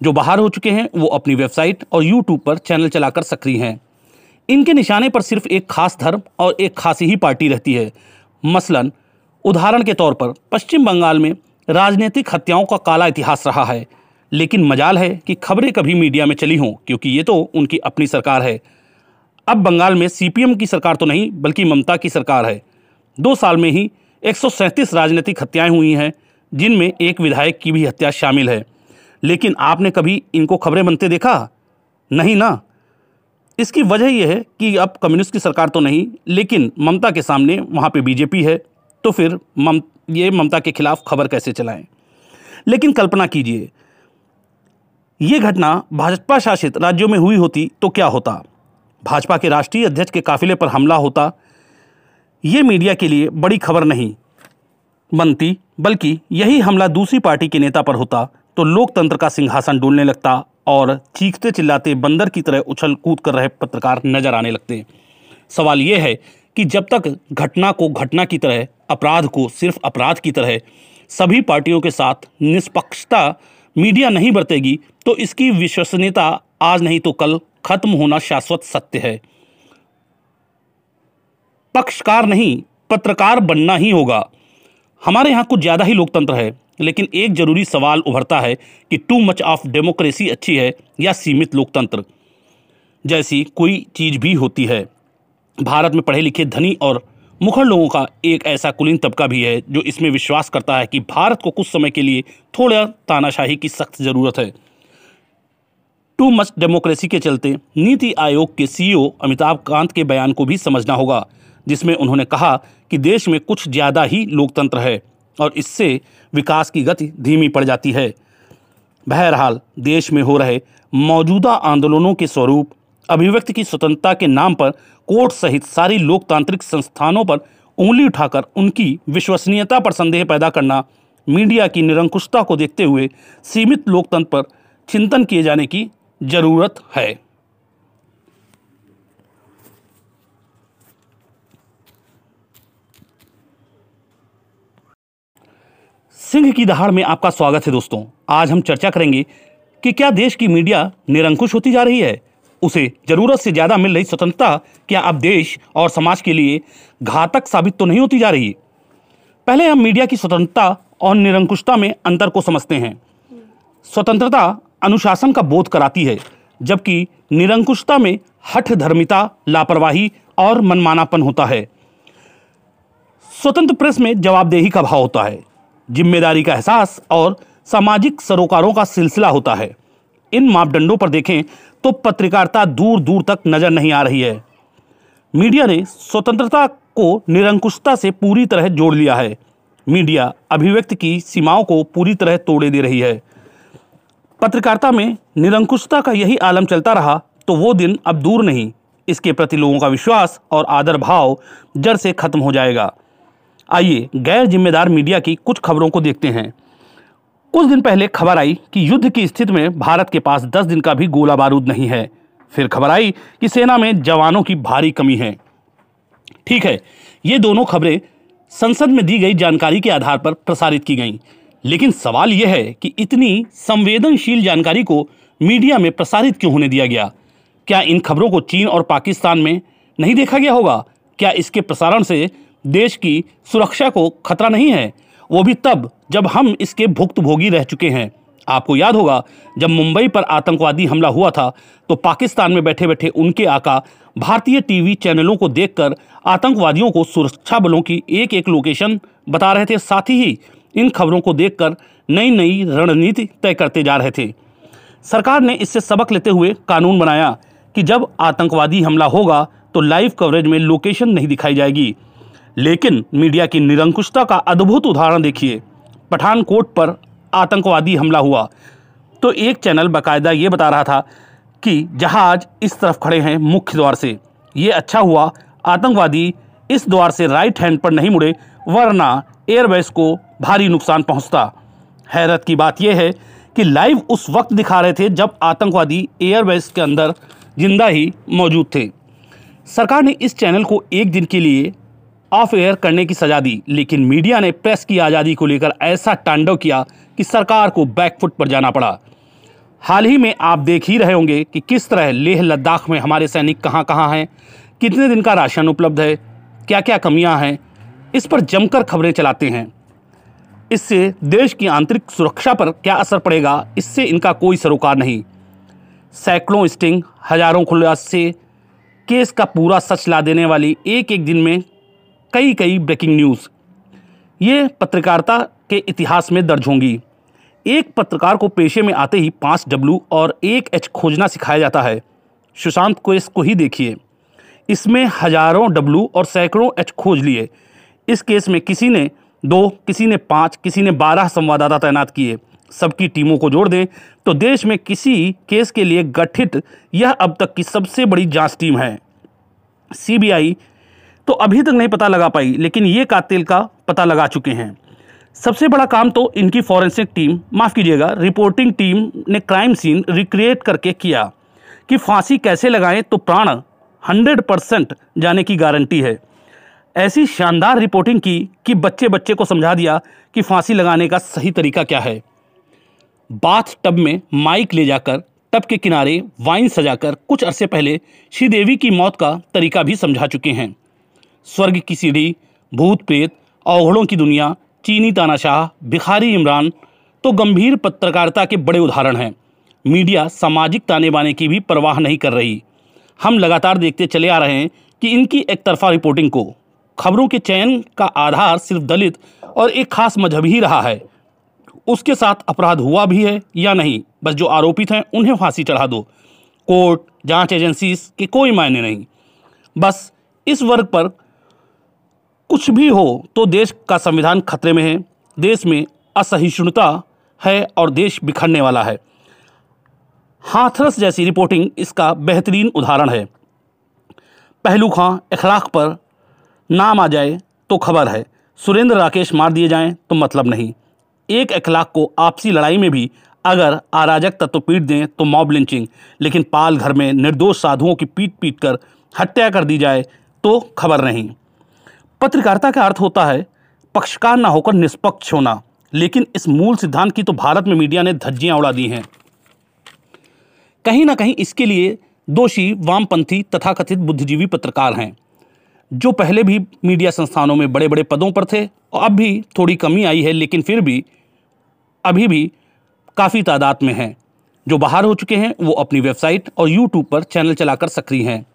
Speaker 1: जो बाहर हो चुके हैं, वो अपनी वेबसाइट और यूट्यूब पर चैनल चलाकर सक्रिय हैं। इनके निशाने पर सिर्फ़ एक खास धर्म और एक खास ही पार्टी रहती है। मसलन, उदाहरण के तौर पर, पश्चिम बंगाल में राजनीतिक हत्याओं का काला इतिहास रहा है, लेकिन मजाल है कि खबरें कभी मीडिया में चली हों, क्योंकि ये तो उनकी अपनी सरकार है। अब बंगाल में सीपीएम की सरकार तो नहीं, बल्कि ममता की सरकार है। दो साल में ही एक सौ सैंतीस राजनीतिक हत्याएँ हुई हैं, जिनमें एक विधायक की भी हत्या शामिल है। लेकिन आपने कभी इनको खबरें बनते देखा? नहीं ना? इसकी वजह यह है कि अब कम्युनिस्ट की सरकार तो नहीं, लेकिन ममता के सामने वहाँ पे बीजेपी है तो फिर मम, ये ममता के खिलाफ खबर कैसे चलाएँ? लेकिन कल्पना कीजिए, ये घटना भाजपा शासित राज्यों में हुई होती तो क्या होता? भाजपा के राष्ट्रीय अध्यक्ष के काफिले पर हमला होता? ये मीडिया के लिए बड़ी खबर नहीं, बनती, बल्कि यही हमला दूसरी पार्टी के नेता पर होता। तो लोकतंत्र का सिंहासन डोलने लगता और चीखते चिल्लाते बंदर की तरह उछल कूद कर रहे पत्रकार नज़र आने लगते। सवाल यह है कि जब तक घटना को घटना की तरह, अपराध को सिर्फ़ अपराध की तरह, सभी पार्टियों के साथ निष्पक्षता मीडिया नहीं बरतेगी तो इसकी विश्वसनीयता आज नहीं तो कल खत्म होना शाश्वत सत्य है। पक्षकार नहीं, पत्रकार बनना ही होगा। हमारे यहाँ कुछ ज़्यादा ही लोकतंत्र है, लेकिन एक ज़रूरी सवाल उभरता है कि टू मच ऑफ़ डेमोक्रेसी अच्छी है या सीमित लोकतंत्र। जैसी कोई चीज़ भी होती है। भारत में पढ़े लिखे धनी और मुखर लोगों का एक ऐसा कुलीन तबका भी है, जो इसमें विश्वास करता है कि भारत को कुछ समय के लिए थोड़ा तानाशाही की सख्त ज़रूरत है। टू मच डेमोक्रेसी के चलते नीति आयोग के सीईओ अमिताभ कांत के बयान को भी समझना होगा। जिसमें उन्होंने कहा कि देश में कुछ ज़्यादा ही लोकतंत्र है और इससे विकास की गति धीमी पड़ जाती है। बहरहाल, देश में हो रहे मौजूदा आंदोलनों के स्वरूप, अभिव्यक्ति की स्वतंत्रता के नाम पर कोर्ट सहित सारी लोकतांत्रिक संस्थानों पर उंगली उठाकर उनकी विश्वसनीयता पर संदेह पैदा करना, मीडिया की निरंकुशता को देखते हुए सीमित लोकतंत्र पर चिंतन किए जाने की ज़रूरत है। सिंह की दहाड़ में आपका स्वागत है दोस्तों। आज हम चर्चा करेंगे कि क्या देश की मीडिया निरंकुश होती जा रही है? उसे ज़रूरत से ज़्यादा मिल रही स्वतंत्रता, क्या अब देश और समाज के लिए घातक साबित तो नहीं होती जा रही? पहले हम मीडिया की स्वतंत्रता और निरंकुशता में अंतर को समझते हैं। स्वतंत्रता अनुशासन का बोध कराती है, जबकि निरंकुशता में हठ धर्मिता, लापरवाही और मनमानापन होता है। स्वतंत्र प्रेस में जवाबदेही का भाव होता है। ज़िम्मेदारी का एहसास और सामाजिक सरोकारों का सिलसिला होता है। इन मापदंडों पर देखें तो पत्रकारिता दूर दूर तक नज़र नहीं आ रही है। मीडिया ने स्वतंत्रता को निरंकुशता से पूरी तरह जोड़ लिया है। मीडिया अभिव्यक्ति की सीमाओं को पूरी तरह तोड़े दे रही है। पत्रकारिता में निरंकुशता का यही आलम चलता रहा तो वो दिन अब दूर नहीं। इसके प्रति लोगों का विश्वास और आदर भाव जड़ से खत्म हो जाएगा। आइए गैर जिम्मेदार मीडिया की कुछ खबरों को देखते हैं। कुछ दिन पहले खबर आई कि युद्ध की स्थिति में भारत के पास 10 दिन का भी गोला बारूद नहीं है। फिर खबर आई कि सेना में जवानों की भारी कमी है। ठीक है, ये दोनों खबरें संसद में दी गई जानकारी के आधार पर प्रसारित की गईं। लेकिन सवाल यह है कि इतनी संवेदनशील जानकारी को मीडिया में प्रसारित क्यों होने दिया गया? क्या इन खबरों को चीन और पाकिस्तान में नहीं देखा गया होगा? क्या इसके प्रसारण से देश की सुरक्षा को खतरा नहीं है। वो भी तब, जब हम इसके भुक्तभोगी रह चुके हैं। आपको याद होगा, जब मुंबई पर आतंकवादी हमला हुआ था तो पाकिस्तान में बैठे बैठे उनके आका भारतीय टीवी चैनलों को देखकर आतंकवादियों को सुरक्षा बलों की एक एक लोकेशन बता रहे थे। साथ ही इन खबरों को देखकर नई नई रणनीति तय करते जा रहे थे। सरकार ने इससे सबक लेते हुए कानून बनाया कि जब आतंकवादी हमला होगा तो लाइव कवरेज में लोकेशन नहीं दिखाई जाएगी। लेकिन मीडिया की निरंकुशता का अद्भुत उदाहरण देखिए। पठानकोट पर आतंकवादी हमला हुआ। तो एक चैनल बाकायदा ये बता रहा था कि जहाज़ इस तरफ़ खड़े हैं मुख्य द्वार से। ये अच्छा हुआ, आतंकवादी इस द्वार से राइट हैंड पर नहीं मुड़े, वरना एयरबेस को भारी नुकसान पहुँचता। हैरत की बात यह है कि लाइव उस वक्त दिखा रहे थे जब आतंकवादी एयरबेस के अंदर ज़िंदा ही मौजूद थे। सरकार ने इस चैनल को एक दिन के लिए ऑफ़ एयर करने की सजा दी, लेकिन मीडिया ने प्रेस की आज़ादी को लेकर ऐसा तांडव किया कि सरकार को बैकफुट पर जाना पड़ा। हाल ही में आप देख ही रहे होंगे कि किस तरह लेह लद्दाख में हमारे सैनिक कहाँ कहाँ हैं, कितने दिन का राशन उपलब्ध है क्या क्या कमियाँ हैं, इस पर जमकर खबरें चलाते हैं। इससे देश की आंतरिक सुरक्षा पर क्या असर पड़ेगा, इससे इनका कोई सरोकार नहीं। सैकड़ों स्टिंग, हज़ारों खुलासे, केस का पूरा सच ला देने वाली एक एक दिन में कई कई ब्रेकिंग न्यूज़। ये पत्रकारिता के इतिहास में दर्ज होंगी। एक पत्रकार को पेशे में आते ही पाँच डब्लू और एक एच खोजना सिखाया जाता है। सुशांत को इसको ही देखिए। इसमें हज़ारों डब्लू और सैकड़ों एच खोज लिए। इस केस में किसी ने दो, किसी ने पाँच, किसी ने बारह संवाददाता तैनात किए। सबकी टीमों को जोड़ दें तो देश में किसी केस के लिए गठित यह अब तक की सबसे बड़ी जाँच टीम है। सीबीआई तो अभी तक नहीं पता लगा पाई, लेकिन ये कातिल का पता लगा चुके हैं। सबसे बड़ा काम तो इनकी फॉरेंसिक टीम, माफ़ कीजिएगा, रिपोर्टिंग टीम ने क्राइम सीन रिक्रिएट करके किया। कि फांसी कैसे लगाएँ तो प्राण 100 परसेंट जाने की गारंटी है। ऐसी शानदार रिपोर्टिंग की कि बच्चे बच्चे को समझा दिया कि फांसी लगाने का सही तरीका क्या है। बाथ टब में माइक ले जाकर, टब के किनारे वाइन सजाकर कुछ अरसे पहले श्रीदेवी की मौत का तरीका भी समझा चुके हैं। स्वर्ग की सीढ़ी भूत प्रेत अवघड़ों की दुनिया, चीनी तानाशाह, भिखारी इमरान तो गंभीर पत्रकारिता के बड़े उदाहरण हैं। मीडिया सामाजिक ताने बाने की भी परवाह नहीं कर रही। हम लगातार देखते चले आ रहे हैं कि इनकी एक तरफा रिपोर्टिंग को। खबरों के चयन का आधार सिर्फ़ दलित और एक खास मज़हब ही रहा है। उसके साथ अपराध हुआ भी है या नहीं? बस जो आरोपित हैं, उन्हें फांसी चढ़ा दो। कोर्ट, जाँच एजेंसीज के कोई मायने नहीं। बस इस वर्ग पर कुछ भी हो तो देश का संविधान खतरे में है। देश में असहिष्णुता है और देश बिखरने वाला है। हाथरस जैसी रिपोर्टिंग इसका बेहतरीन उदाहरण है। पहलू खां अखलाक पर नाम आ जाए तो खबर है। सुरेंद्र राकेश मार दिए जाएँ तो मतलब नहीं। एक अखलाक को आपसी लड़ाई में भी अगर अराजक तत्व पीट दें तो मॉब लिंचिंग, लेकिन पाल घर में निर्दोष साधुओं की पीट पीट कर हत्या कर दी जाए तो खबर नहीं। पत्रकारिता का अर्थ होता है, पक्षकार ना होकर निष्पक्ष होना। लेकिन इस मूल सिद्धांत की तो भारत में मीडिया ने धज्जियाँ उड़ा दी हैं। कहीं ना कहीं इसके लिए दोषी, वामपंथी, तथाकथित बुद्धिजीवी पत्रकार हैं, जो पहले भी मीडिया संस्थानों में बड़े बड़े पदों पर थे और अब भी थोड़ी कमी आई है, लेकिन फिर भी, अभी भी काफ़ी तादाद में हैं। जो बाहर हो चुके हैं, वो अपनी वेबसाइट और यूट्यूब पर चैनल चलाकर सक्रिय हैं।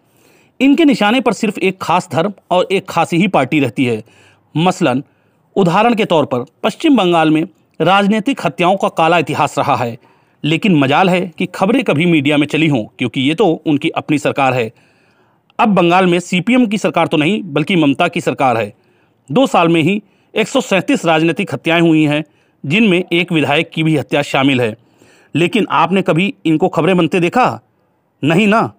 Speaker 1: इनके निशाने पर सिर्फ़ एक खास धर्म और एक खासी ही पार्टी रहती है। मसलन, उदाहरण के तौर पर, पश्चिम बंगाल में राजनीतिक हत्याओं का काला इतिहास रहा है। लेकिन मजाल है कि खबरें कभी मीडिया में चली हों, क्योंकि ये तो उनकी अपनी सरकार है। अब बंगाल में सीपीएम की सरकार तो नहीं, बल्कि ममता की सरकार है। दो साल में ही एक सौ सैंतीस राजनीतिक हत्याएँ हुई हैं, जिनमें एक विधायक की भी हत्या शामिल है। लेकिन आपने कभी इनको खबरें बनते देखा? नहीं ना।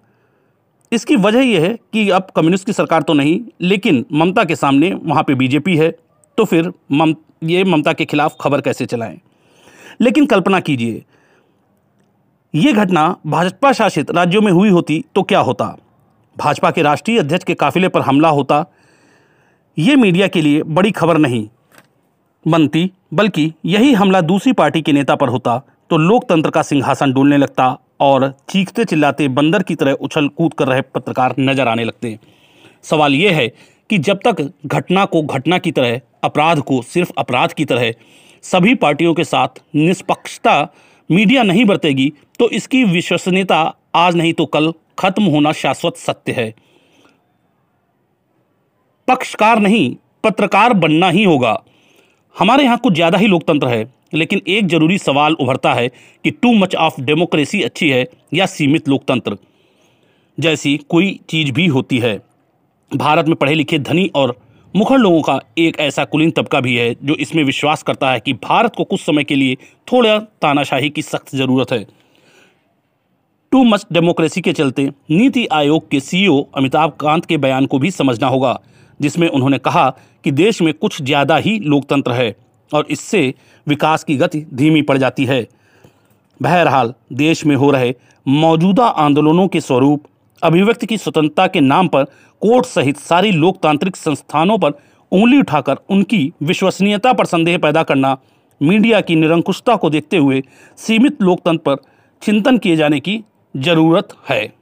Speaker 1: इसकी वजह यह है कि अब कम्युनिस्ट की सरकार तो नहीं, लेकिन ममता के सामने वहाँ पे बीजेपी है तो फिर मम, ये ममता के खिलाफ खबर कैसे चलाएँ? लेकिन कल्पना कीजिए, ये घटना भाजपा शासित राज्यों में हुई होती तो क्या होता? भाजपा के राष्ट्रीय अध्यक्ष के काफिले पर हमला होता? ये मीडिया के लिए बड़ी खबर नहीं बनती, बल्कि यही हमला दूसरी पार्टी के नेता पर होता तो लोकतंत्र का सिंहासन डोलने लगता और चीखते चिल्लाते बंदर की तरह उछल कूद कर रहे पत्रकार नज़र आने लगते हैं। सवाल यह है कि जब तक घटना को घटना की तरह, अपराध को सिर्फ़ अपराध की तरह, सभी पार्टियों के साथ निष्पक्षता मीडिया नहीं बरतेगी तो इसकी विश्वसनीयता आज नहीं तो कल खत्म होना शाश्वत सत्य है। पक्षकार नहीं, पत्रकार बनना ही होगा। हमारे यहाँ कुछ ज़्यादा ही लोकतंत्र है। लेकिन एक ज़रूरी सवाल उभरता है कि टू मच ऑफ़ डेमोक्रेसी अच्छी है या सीमित लोकतंत्र? जैसी कोई चीज़ भी होती है। भारत में पढ़े लिखे धनी और मुखर लोगों का एक ऐसा कुलीन तबका भी है जो इसमें विश्वास करता है कि भारत को कुछ समय के लिए थोड़ा तानाशाही की सख्त ज़रूरत है। टू मच डेमोक्रेसी के चलते नीति आयोग के सीईओ अमिताभ कांत के बयान को भी समझना होगा, जिसमें उन्होंने कहा कि देश में कुछ ज़्यादा ही लोकतंत्र है। और इससे विकास की गति धीमी पड़ जाती है। बहरहाल, देश में हो रहे मौजूदा आंदोलनों के स्वरूप, अभिव्यक्ति की स्वतंत्रता के नाम पर कोर्ट सहित सारी लोकतांत्रिक संस्थानों पर उंगली उठाकर उनकी विश्वसनीयता पर संदेह पैदा करना, मीडिया की निरंकुशता को देखते हुए सीमित लोकतंत्र पर चिंतन किए जाने की ज़रूरत है।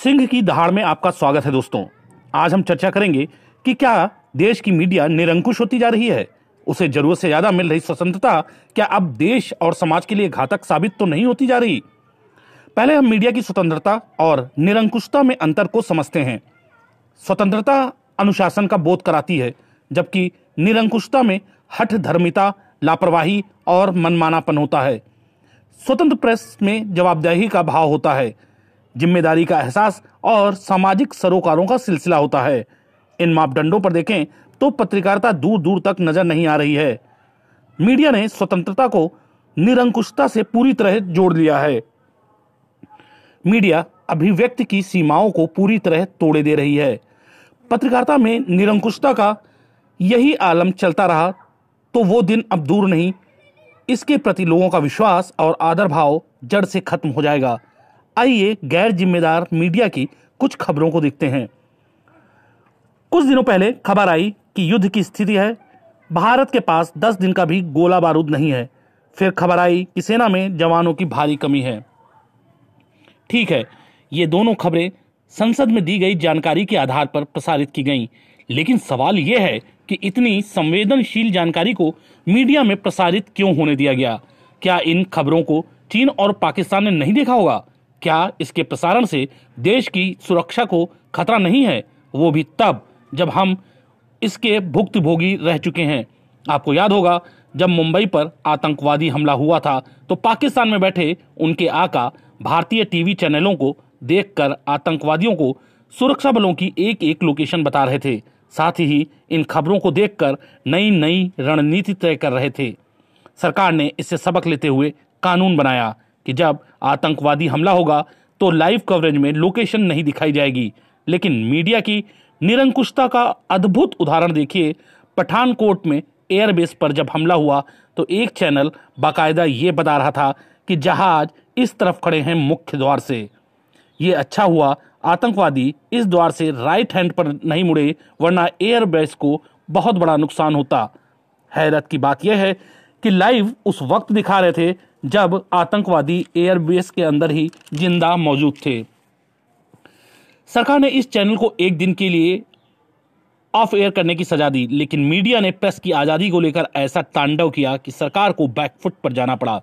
Speaker 1: सिंह की दहाड़ में आपका स्वागत है दोस्तों। आज हम चर्चा करेंगे कि क्या देश की मीडिया निरंकुश होती जा रही है? उसे ज़रूरत से ज़्यादा मिल रही स्वतंत्रता क्या अब देश और समाज के लिए घातक साबित तो नहीं होती जा रही? पहले हम मीडिया की स्वतंत्रता और निरंकुशता में अंतर को समझते हैं। स्वतंत्रता अनुशासन का बोध कराती है, जबकि निरंकुशता में हठ धर्मिता लापरवाही और मनमानापन होता है। स्वतंत्र प्रेस में जवाबदेही का भाव होता है। ज़िम्मेदारी का एहसास और सामाजिक सरोकारों का सिलसिला होता है। इन मापदंडों पर देखें तो पत्रकारिता दूर दूर तक नज़र नहीं आ रही है। मीडिया ने स्वतंत्रता को निरंकुशता से पूरी तरह जोड़ लिया है। मीडिया अभिव्यक्ति की सीमाओं को पूरी तरह तोड़े दे रही है। पत्रकारिता में निरंकुशता का यही आलम चलता रहा तो वो दिन अब दूर नहीं। इसके प्रति लोगों का विश्वास और आदर भाव जड़ से खत्म हो जाएगा। आइए गैर जिम्मेदार मीडिया की कुछ खबरों को देखते हैं। कुछ दिनों पहले खबर आई कि युद्ध की स्थिति है। भारत के पास 10 दिन का भी गोला बारूद नहीं है। फिर खबर आई कि सेना में जवानों की भारी कमी है। ठीक है, ये दोनों खबरें संसद में दी गई जानकारी के आधार पर प्रसारित की गईं, लेकिन सवाल यह है कि इतनी संवेदनशील जानकारी को मीडिया में प्रसारित क्यों होने दिया गया? क्या इन खबरों को चीन और पाकिस्तान ने नहीं देखा होगा? क्या इसके प्रसारण से देश की सुरक्षा को खतरा नहीं है? वो भी तब, जब हम इसके भुक्तभोगी रह चुके हैं। आपको याद होगा, जब मुंबई पर आतंकवादी हमला हुआ था तो पाकिस्तान में बैठे उनके आका भारतीय टीवी चैनलों को देखकर आतंकवादियों को सुरक्षा बलों की एक एक लोकेशन बता रहे थे। साथ ही इन खबरों को देखकर नई नई रणनीति तय कर रहे थे। सरकार ने इससे सबक लेते हुए कानून बनाया। कि जब आतंकवादी हमला होगा तो लाइव कवरेज में लोकेशन नहीं दिखाई जाएगी। लेकिन मीडिया की निरंकुशता का अद्भुत उदाहरण देखिए। पठानकोट में एयरबेस पर जब हमला हुआ तो एक चैनल बाकायदा ये बता रहा था कि जहाज़ इस तरफ़ खड़े हैं मुख्य द्वार से। ये अच्छा हुआ, आतंकवादी इस द्वार से राइट हैंड पर नहीं मुड़े, वरना एयरबेस को बहुत बड़ा नुकसान होता। हैरत की बात यह है कि लाइव उस वक्त दिखा रहे थे जब आतंकवादी एयरबेस के अंदर ही ज़िंदा मौजूद थे। सरकार ने इस चैनल को एक दिन के लिए ऑफ़ एयर करने की सजा दी, लेकिन मीडिया ने प्रेस की आज़ादी को लेकर ऐसा तांडव किया कि सरकार को बैकफुट पर जाना पड़ा।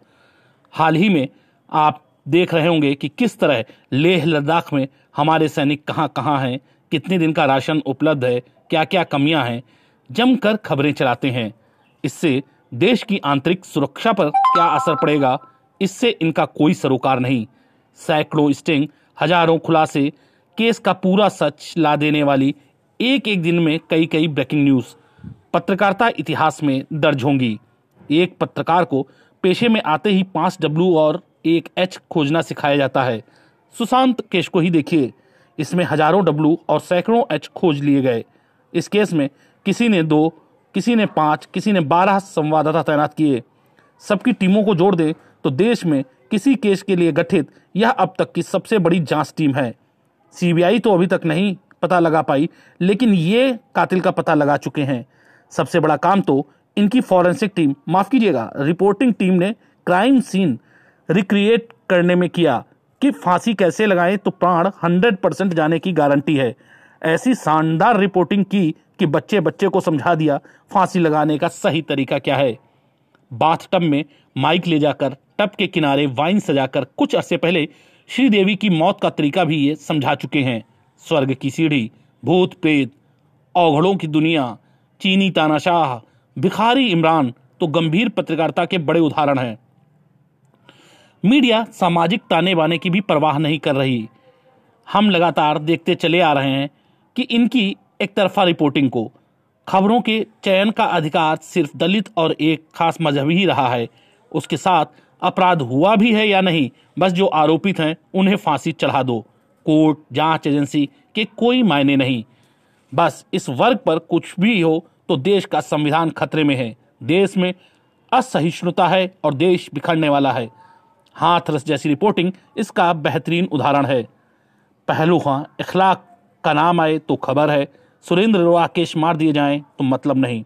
Speaker 1: हाल ही में आप देख रहे होंगे कि किस तरह लेह लद्दाख में हमारे सैनिक कहाँ कहाँ हैं, कितने दिन का राशन उपलब्ध है क्या क्या कमियाँ हैं, जमकर खबरें चलाते हैं। इससे देश की आंतरिक सुरक्षा पर क्या असर पड़ेगा? इससे इनका कोई सरोकार नहीं। सैकड़ों स्टिंग, हज़ारों खुलासे, केस का पूरा सच ला देने वाली एक एक दिन में कई कई ब्रेकिंग न्यूज़। पत्रकारिता इतिहास में दर्ज होंगी। एक पत्रकार को पेशे में आते ही पाँच डब्ल्यू और एक एच खोजना सिखाया जाता है। सुशांत केस को ही देखिए। इसमें हज़ारों डब्ल्यू और सैकड़ों एच खोज लिए गए। इस केस में किसी ने दो किसी ने पाँच, किसी ने बारह संवाददाता तैनात किए। सबकी टीमों को जोड़ दें तो देश में किसी केस के लिए गठित यह अब तक की सबसे बड़ी जाँच टीम है। सीबीआई तो अभी तक नहीं पता लगा पाई, लेकिन ये कातिल का पता लगा चुके हैं। सबसे बड़ा काम तो इनकी फॉरेंसिक टीम, माफ़ कीजिएगा, रिपोर्टिंग टीम ने क्राइम सीन रिक्रिएट करने में किया कि फांसी कैसे लगाएँ तो प्राण 100 परसेंट जाने की गारंटी है। ऐसी शानदार रिपोर्टिंग की कि बच्चे बच्चे को समझा दिया, फांसी लगाने का सही तरीका क्या है? बाथ टब में माइक ले जाकर, टब के किनारे वाइन सजाकर, कुछ अरसे पहले श्रीदेवी की मौत का तरीका भी ये समझा चुके हैं। स्वर्ग की सीढ़ी, भूत प्रेत, औघड़ों की दुनिया, चीनी तानाशाह, भिखारी इमरान तो गंभीर पत्रकारिता के बड़े उदाहरण हैं। मीडिया सामाजिक ताने बाने की भी परवाह नहीं कर रही। हम लगातार देखते चले आ रहे हैं कि इनकी एक तरफा रिपोर्टिंग को। खबरों के चयन का अधिकार सिर्फ़ दलित और एक खास मज़हब ही रहा है। उसके साथ अपराध हुआ भी है या नहीं, बस जो आरोपित हैं, उन्हें फांसी चढ़ा दो। कोर्ट, जाँच एजेंसी के कोई मायने नहीं। बस इस वर्ग पर कुछ भी हो तो देश का संविधान खतरे में है। देश में असहिष्णुता है और देश बिखरने वाला है। हाथरस जैसी रिपोर्टिंग इसका बेहतरीन उदाहरण है। पहलू हाँ इखलाक का नाम आए तो खबर है सुरेंद्र राकेश मार दिए जाएँ तो मतलब नहीं।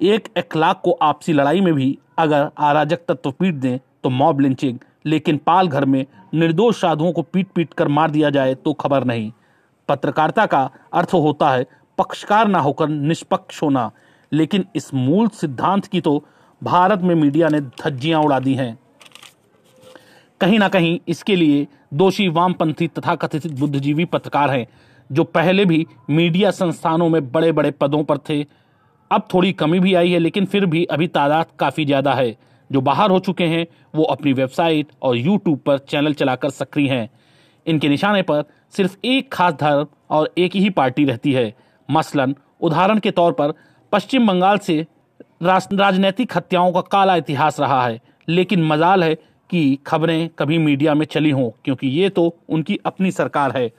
Speaker 1: एक इखलाक को आपसी लड़ाई में भी अगर अराजक तत्व पीट दें तो मॉब लिंचिंग, लेकिन पाल घर में निर्दोष साधुओं को पीट पीट कर मार दिया जाए तो खबर नहीं। पत्रकारिता का अर्थ होता है, पक्षकार ना होकर निष्पक्ष होना। लेकिन इस मूल सिद्धांत की तो भारत में मीडिया ने धज्जियाँ उड़ा दी हैं। कहीं ना कहीं इसके लिए दोषी वामपंथी तथा कथित बुद्धिजीवी पत्रकार हैं। जो पहले भी मीडिया संस्थानों में बड़े बड़े पदों पर थे, अब थोड़ी कमी भी आई है, लेकिन फिर भी अभी तादाद काफ़ी ज़्यादा है। जो बाहर हो चुके हैं, वो अपनी वेबसाइट और यूट्यूब पर चैनल चलाकर सक्रिय हैं। इनके निशाने पर सिर्फ़ एक खास धर्म और एक ही पार्टी रहती है। मसलन, उदाहरण के तौर पर, पश्चिम बंगाल से राजनीतिक हत्याओं का काला इतिहास रहा है। लेकिन मजाल है कि खबरें कभी मीडिया में चली हों, क्योंकि ये तो उनकी अपनी सरकार है।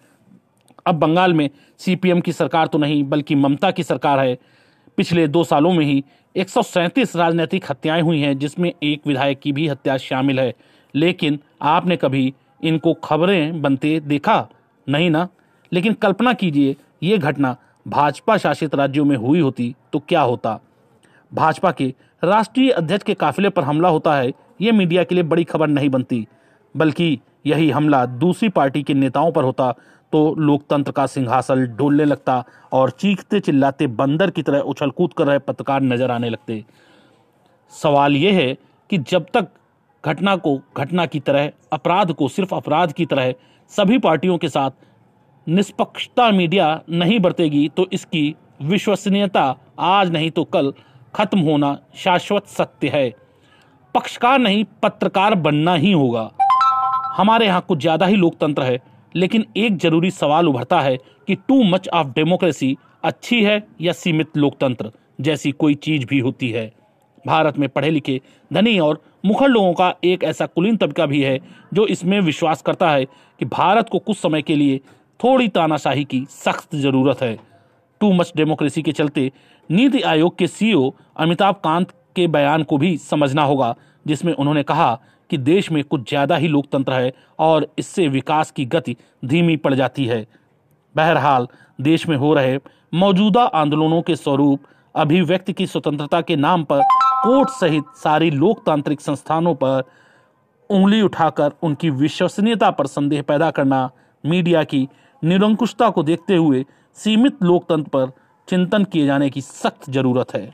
Speaker 1: अब बंगाल में सीपीएम की सरकार तो नहीं, बल्कि ममता की सरकार है। पिछले दो सालों में ही एक राजनीतिक हत्याएँ हुई हैं, जिसमें एक विधायक की भी हत्या शामिल है। लेकिन आपने कभी इनको खबरें बनते देखा? नहीं ना? लेकिन कल्पना कीजिए, ये घटना भाजपा शासित राज्यों में हुई होती तो क्या होता? भाजपा के राष्ट्रीय अध्यक्ष के काफिले पर हमला होता है, ये मीडिया के लिए बड़ी खबर नहीं बनती। बल्कि यही हमला दूसरी पार्टी के नेताओं पर होता तो लोकतंत्र का सिंहासन डोलने लगता और चीखते चिल्लाते बंदर की तरह उछल कूद कर रहे पत्रकार नज़र आने लगते। सवाल यह है कि जब तक घटना को, घटना की तरह, अपराध को, सिर्फ़ अपराध की तरह सभी पार्टियों के साथ निष्पक्षता मीडिया नहीं बरतेगी तो इसकी विश्वसनीयता आज नहीं तो कल खत्म होना शाश्वत सत्य है। पक्षकार नहीं, पत्रकार बनना ही होगा। हमारे यहाँ कुछ ज़्यादा ही लोकतंत्र है। लेकिन एक ज़रूरी सवाल उभरता है कि टू मच ऑफ़ डेमोक्रेसी अच्छी है या सीमित लोकतंत्र, जैसी कोई चीज़ भी होती है। भारत में पढ़े लिखे, धनी और मुखर लोगों का एक ऐसा कुलीन तबका भी है, जो इसमें विश्वास करता है कि भारत को कुछ समय के लिए थोड़ी तानाशाही की सख्त ज़रूरत है। टू मच डेमोक्रेसी के चलते नीति आयोग के सीईओ अमिताभ कांत के बयान को भी समझना होगा, जिसमें उन्होंने कहा कि देश में कुछ ज़्यादा ही लोकतंत्र है और इससे विकास की गति धीमी पड़ जाती है। बहरहाल, देश में हो रहे मौजूदा आंदोलनों के स्वरूप, अभिव्यक्ति की स्वतंत्रता के नाम पर कोर्ट सहित सारी लोकतांत्रिक संस्थानों पर उंगली उठाकर उनकी विश्वसनीयता पर संदेह पैदा करना, मीडिया की निरंकुशता को देखते हुए सीमित लोकतंत्र पर चिंतन किए जाने की सख्त ज़रूरत है।